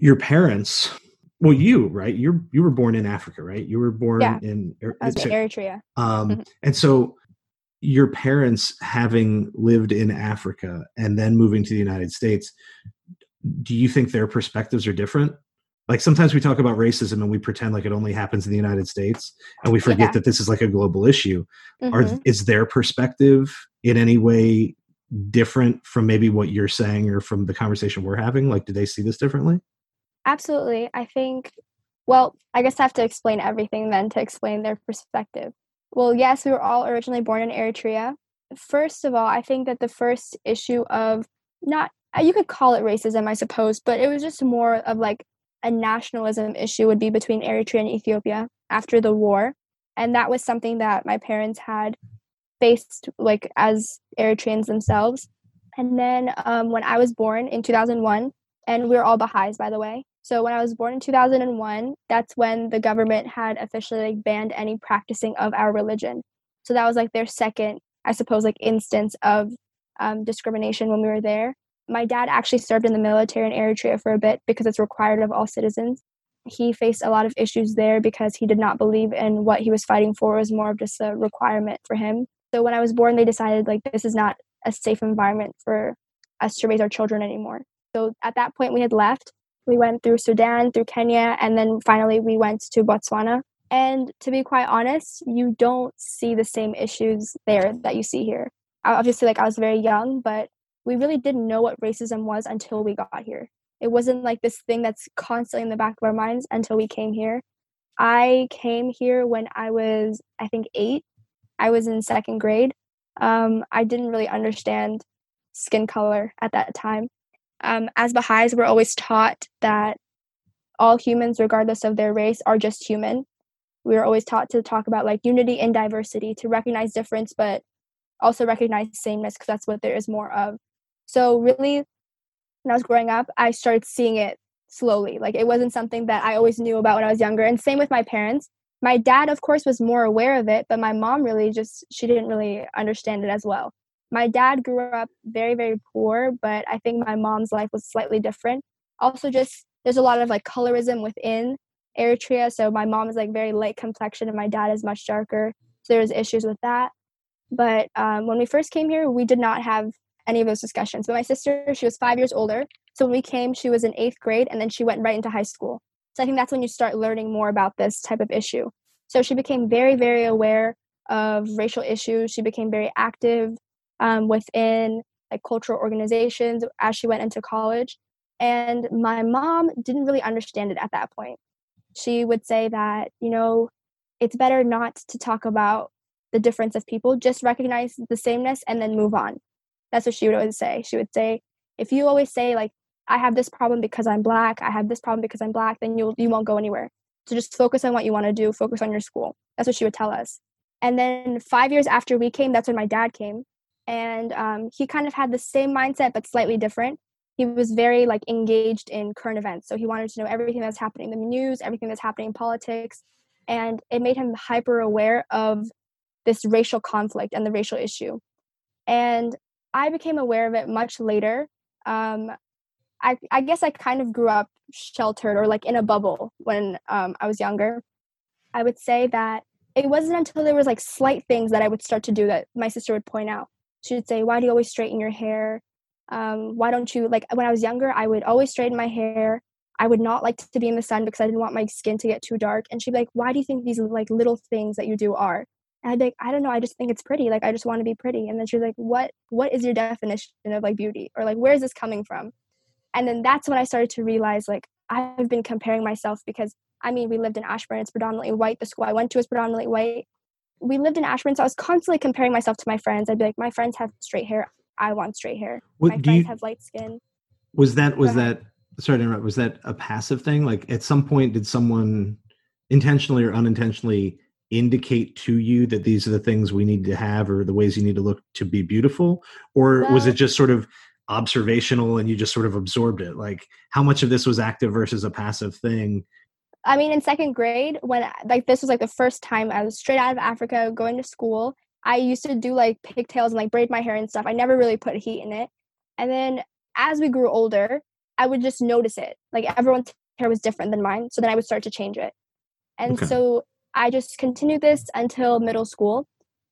your parents well you right you you were born in africa right you were born Yeah. in Er- in Eritrea. um Mhm. and so your parents having lived in africa and then moving to the united states do you think their perspectives are different like sometimes we talk about racism and we pretend like it only happens in the united states and we forget Yeah. that this is like a global issue are Mhm. is their perspective in any way different from maybe what you're saying or from the conversation we're having like do they see this differently Absolutely. I think, well, I guess I have to explain everything then to explain their perspective. Well, yes, we were all originally born in Eritrea. First of all, I think that the first issue of not, you could call it racism, I suppose, but it was just more of like a nationalism issue would be between Eritrea and Ethiopia after the war. And that was something that my parents had faced like as Eritreans themselves. And then um, when I was born in 2001, and we were all Baha'is, by the way. So when I was born in 2001, that's when the government had officially like banned any practicing of our religion. So that was like their second, I suppose, like instance of um, discrimination when we were there. My dad actually served in the military in Eritrea for a bit because it's required of all citizens. He faced a lot of issues there because he did not believe in what he was fighting for. It was more of just a requirement for him. So when I was born, they decided like this is not a safe environment for us to raise our children anymore. So at that point, we had left. We went through Sudan, through Kenya, and then finally we went to Botswana. And to be quite honest, you don't see the same issues there that you see here. Obviously, like I was very young, but we really didn't know what racism was until we got here. It wasn't like this thing that's constantly in the back of our minds until we came here. I came here when I was, I think, eight. I was in second grade. Um, I didn't really understand skin color at that time um, as Baha'is, we're always taught that all humans, regardless of their race, are just human. We were always taught to talk about like unity and diversity, to recognize difference, but also recognize sameness because that's what there is more of. So, really, when I was growing up, I started seeing it slowly. Like, it wasn't something that I always knew about when I was younger. And same with my parents. My dad, of course, was more aware of it, but my mom really just, she didn't really understand it as well my dad grew up very very poor but i think my mom's life was slightly different. Also just there's a lot of like colorism within eritrea so my mom is like very light complexion and my dad is much darker. So there's issues with that. But um, when we first came here we did not have any of those discussions. But my sister she was five years older. So when we came she was in eighth grade and then she went right into high school. So i think that's when you start learning more about this type of issue. So she became very very aware of racial issues. She became very active um, within like cultural organizations as she went into college. And my mom didn't really understand it at that point. She would say that, you know, it's better not to talk about the difference of people, just recognize the sameness and then move on. That's what she would always say. She would say, if you always say like, I have this problem because I'm black, I have this problem because I'm black, then you'll you won't go anywhere. So just focus on what you want to do, focus on your school. That's what she would tell us. And then five years after we came, that's when my dad came and um, he kind of had the same mindset but slightly different. He was very like engaged in current events. So he wanted to know everything that's happening in the news everything that's happening in politics. And it made him hyper aware of this racial conflict and the racial issue. And i became aware of it much later. Um, I, I guess i kind of grew up sheltered or like in a bubble when um, i was younger. I would say that it wasn't until there was like slight things that i would start to do that my sister would point out she would say, Why do you always straighten your hair? Um, why don't you like when I was younger, I would always straighten my hair. I would not like to be in the sun because I didn't want my skin to get too dark. And she'd be like, Why do you think these like little things that you do are? And I'd be like, I don't know, I just think it's pretty. Like I just want to be pretty. And then she's like, What what is your definition of like beauty? Or like where is this coming from? And then that's when I started to realize like I've been comparing myself because I mean we lived in Ashburn, it's predominantly white. The school I went to is predominantly white we lived in Ashburn, so I was constantly comparing myself to my friends. I'd be like, my friends have straight hair. I want straight hair. What my friends you have light skin. was that was that sorry to interrupt was that a passive thing like at some point did someone intentionally or unintentionally indicate to you that these are the things we need to have or the ways you need to look to be beautiful or was it just sort of observational and you just sort of absorbed it like how much of this was active versus a passive thing I mean, in second grade, when like this was like the first time I was straight out of Africa going to school, I used to do like pigtails and like braid my hair and stuff. I never really put heat in it. And then as we grew older, I would just notice it. Like everyone's hair was different than mine. So then I would start to change it. And okay. so I just continued this until middle school.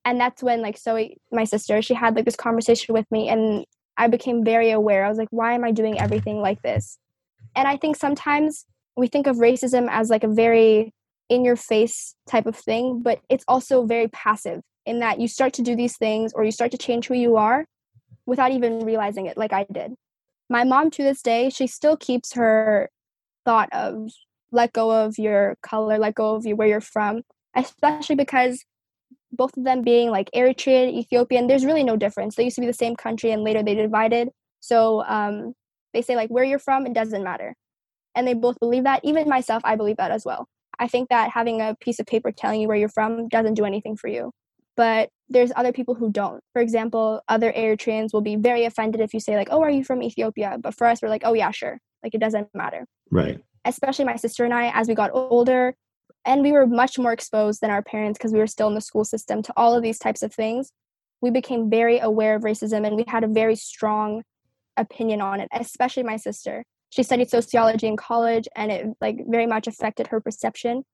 And that's when like so my sister, she had like this conversation with me and I became very aware. I was like, why am I doing everything like this? And I think sometimes we think of racism as like a very in your face type of thing, but it's also very passive in that you start to do these things or you start to change who you are without even realizing it, like I did. My mom, to this day, she still keeps her thought of let go of your color, let go of you, where you're from, especially because both of them being like Eritrean, Ethiopian, there's really no difference. They used to be the same country and later they divided. So um, they say like where you're from, it doesn't matter. And they both believe that. Even myself, I believe that as well. I think that having a piece of paper telling you where you're from doesn't do anything for you. But there's other people who don't. For example, other Eritreans will be very offended if you say like, "Oh, are you from Ethiopia?" But for us, we're like, "Oh yeah, sure." Like it doesn't matter. Right. Especially my sister and I, as we got older, and we were much more exposed than our parents because we were still in the school system to all of these types of things we became very aware of racism and we had a very strong opinion on it especially my sister she studied sociology in college and it like very much affected her perception.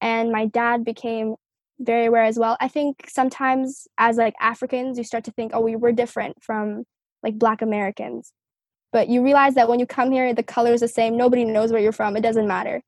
And my dad became very aware as well. I think sometimes as like africans you start to think oh we were different from like black americans. But you realize that when you come here the color is the same. Nobody knows where you're from. It doesn't matter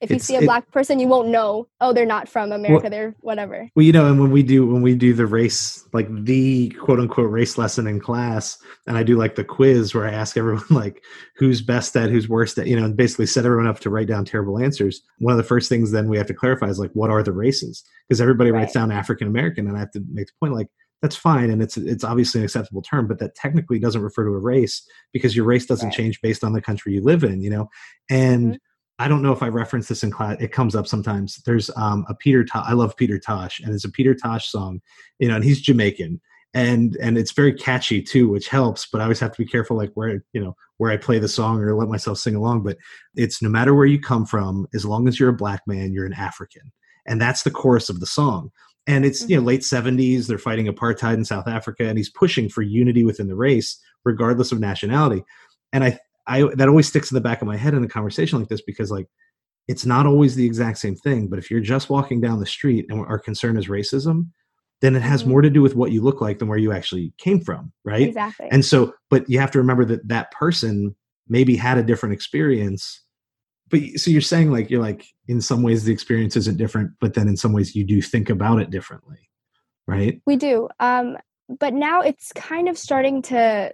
if you see a black it, person you won't know oh they're not from america well, they're whatever well you know and when we do when we do the race like the quote unquote race lesson in class and i do like the quiz where i ask everyone like who's best at who's worst at you know and basically set everyone up to write down terrible answers one of the first things then we have to clarify is like what are the races because everybody right. writes down african american and i have to make the point like that's fine and it's it's obviously an acceptable term but that technically doesn't refer to a race because your race doesn't right. change based on the country you live in you know and mm-hmm I don't know if I reference this in class. It comes up sometimes. There's um, a Peter. Tosh, I love Peter Tosh, and it's a Peter Tosh song, you know, and he's Jamaican, and and it's very catchy too, which helps. But I always have to be careful, like where you know where I play the song or let myself sing along. But it's no matter where you come from, as long as you're a black man, you're an African, and that's the chorus of the song. And it's you know mm-hmm. late '70s. They're fighting apartheid in South Africa, and he's pushing for unity within the race, regardless of nationality. And I I that always sticks in the back of my head in a conversation like this because like it's not always the exact same thing. But if you're just walking down the street and our concern is racism, then it has mm-hmm. more to do with what you look like than where you actually came from, right? Exactly. And so, but you have to remember that that person maybe had a different experience. But so you're saying like you're like in some ways the experience isn't different, but then in some ways you do think about it differently, right? We do. Um, but now it's kind of starting to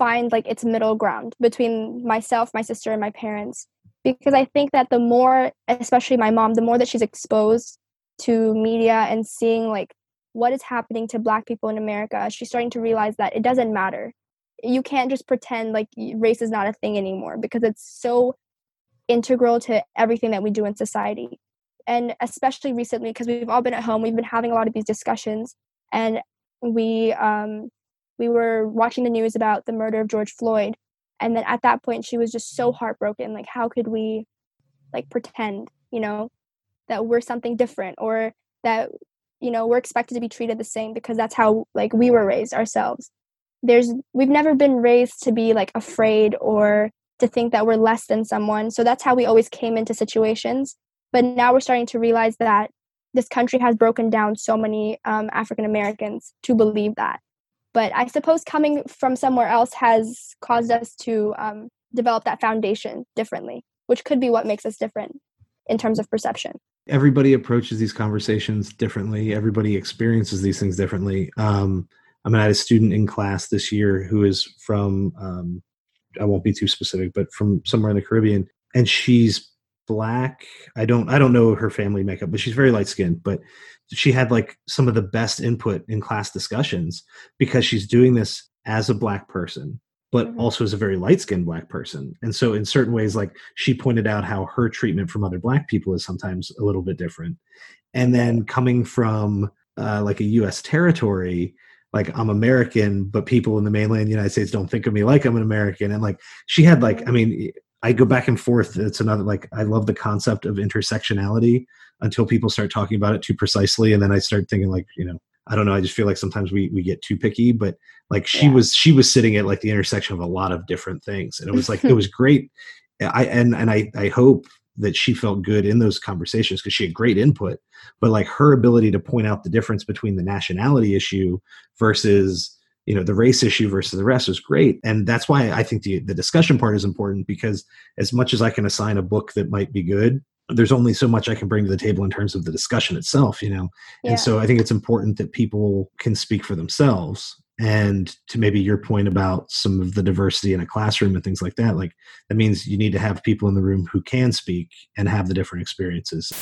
find like its middle ground between myself, my sister, and my parents. Because I think that the more, especially my mom, the more that she's exposed to media and seeing like what is happening to black people in America, she's starting to realize that it doesn't matter. You can't just pretend like race is not a thing anymore because it's so integral to everything that we do in society. And especially recently, because we've all been at home, we've been having a lot of these discussions, and we um, we were watching the news about the murder of George Floyd. And then at that point, she was just so heartbroken. Like, how could we, like, pretend, you know, that we're something different or that, you know, we're expected to be treated the same because that's how, like, we were raised ourselves. There's, we've never been raised to be, like, afraid or to think that we're less than someone. So that's how we always came into situations. But now we're starting to realize that this country has broken down so many um, African Americans to believe that but i suppose coming from somewhere else has caused us to um, develop that foundation differently which could be what makes us different in terms of perception. Everybody approaches these conversations differently. Everybody experiences these things differently. Um, i mean i had a student in class this year who is from um, i won't be too specific but from somewhere in the caribbean and she's black. I don't i don't know her family makeup but she's very light skinned but she had like some of the best input in class discussions because she's doing this as a black person but mm-hmm. also as a very light skinned black person. And so in certain ways like she pointed out how her treatment from other black people is sometimes a little bit different. And then coming from uh, like a us territory like i'm american but people in the mainland united states don't think of me like i'm an american. And like she had like i mm-hmm. mean I go back and forth. It's another like I love the concept of intersectionality until people start talking about it too precisely, and then I start thinking like you know I don't know. I just feel like sometimes we we get too picky, but like she yeah. was she was sitting at like the intersection of a lot of different things, and it was like it was great. I and and I I hope that she felt good in those conversations because she had great input, but like her ability to point out the difference between the nationality issue versus you know the race issue versus the rest was great and that's why i think the, the discussion part is important because as much as i can assign a book that might be good there's only so much I can bring to the table in terms of the discussion itself, you know? Yeah. And so I think it's important that people can speak for themselves. And to maybe your point about some of the diversity in a classroom and things like that, like that means you need to have people in the room who can speak and have the different experiences.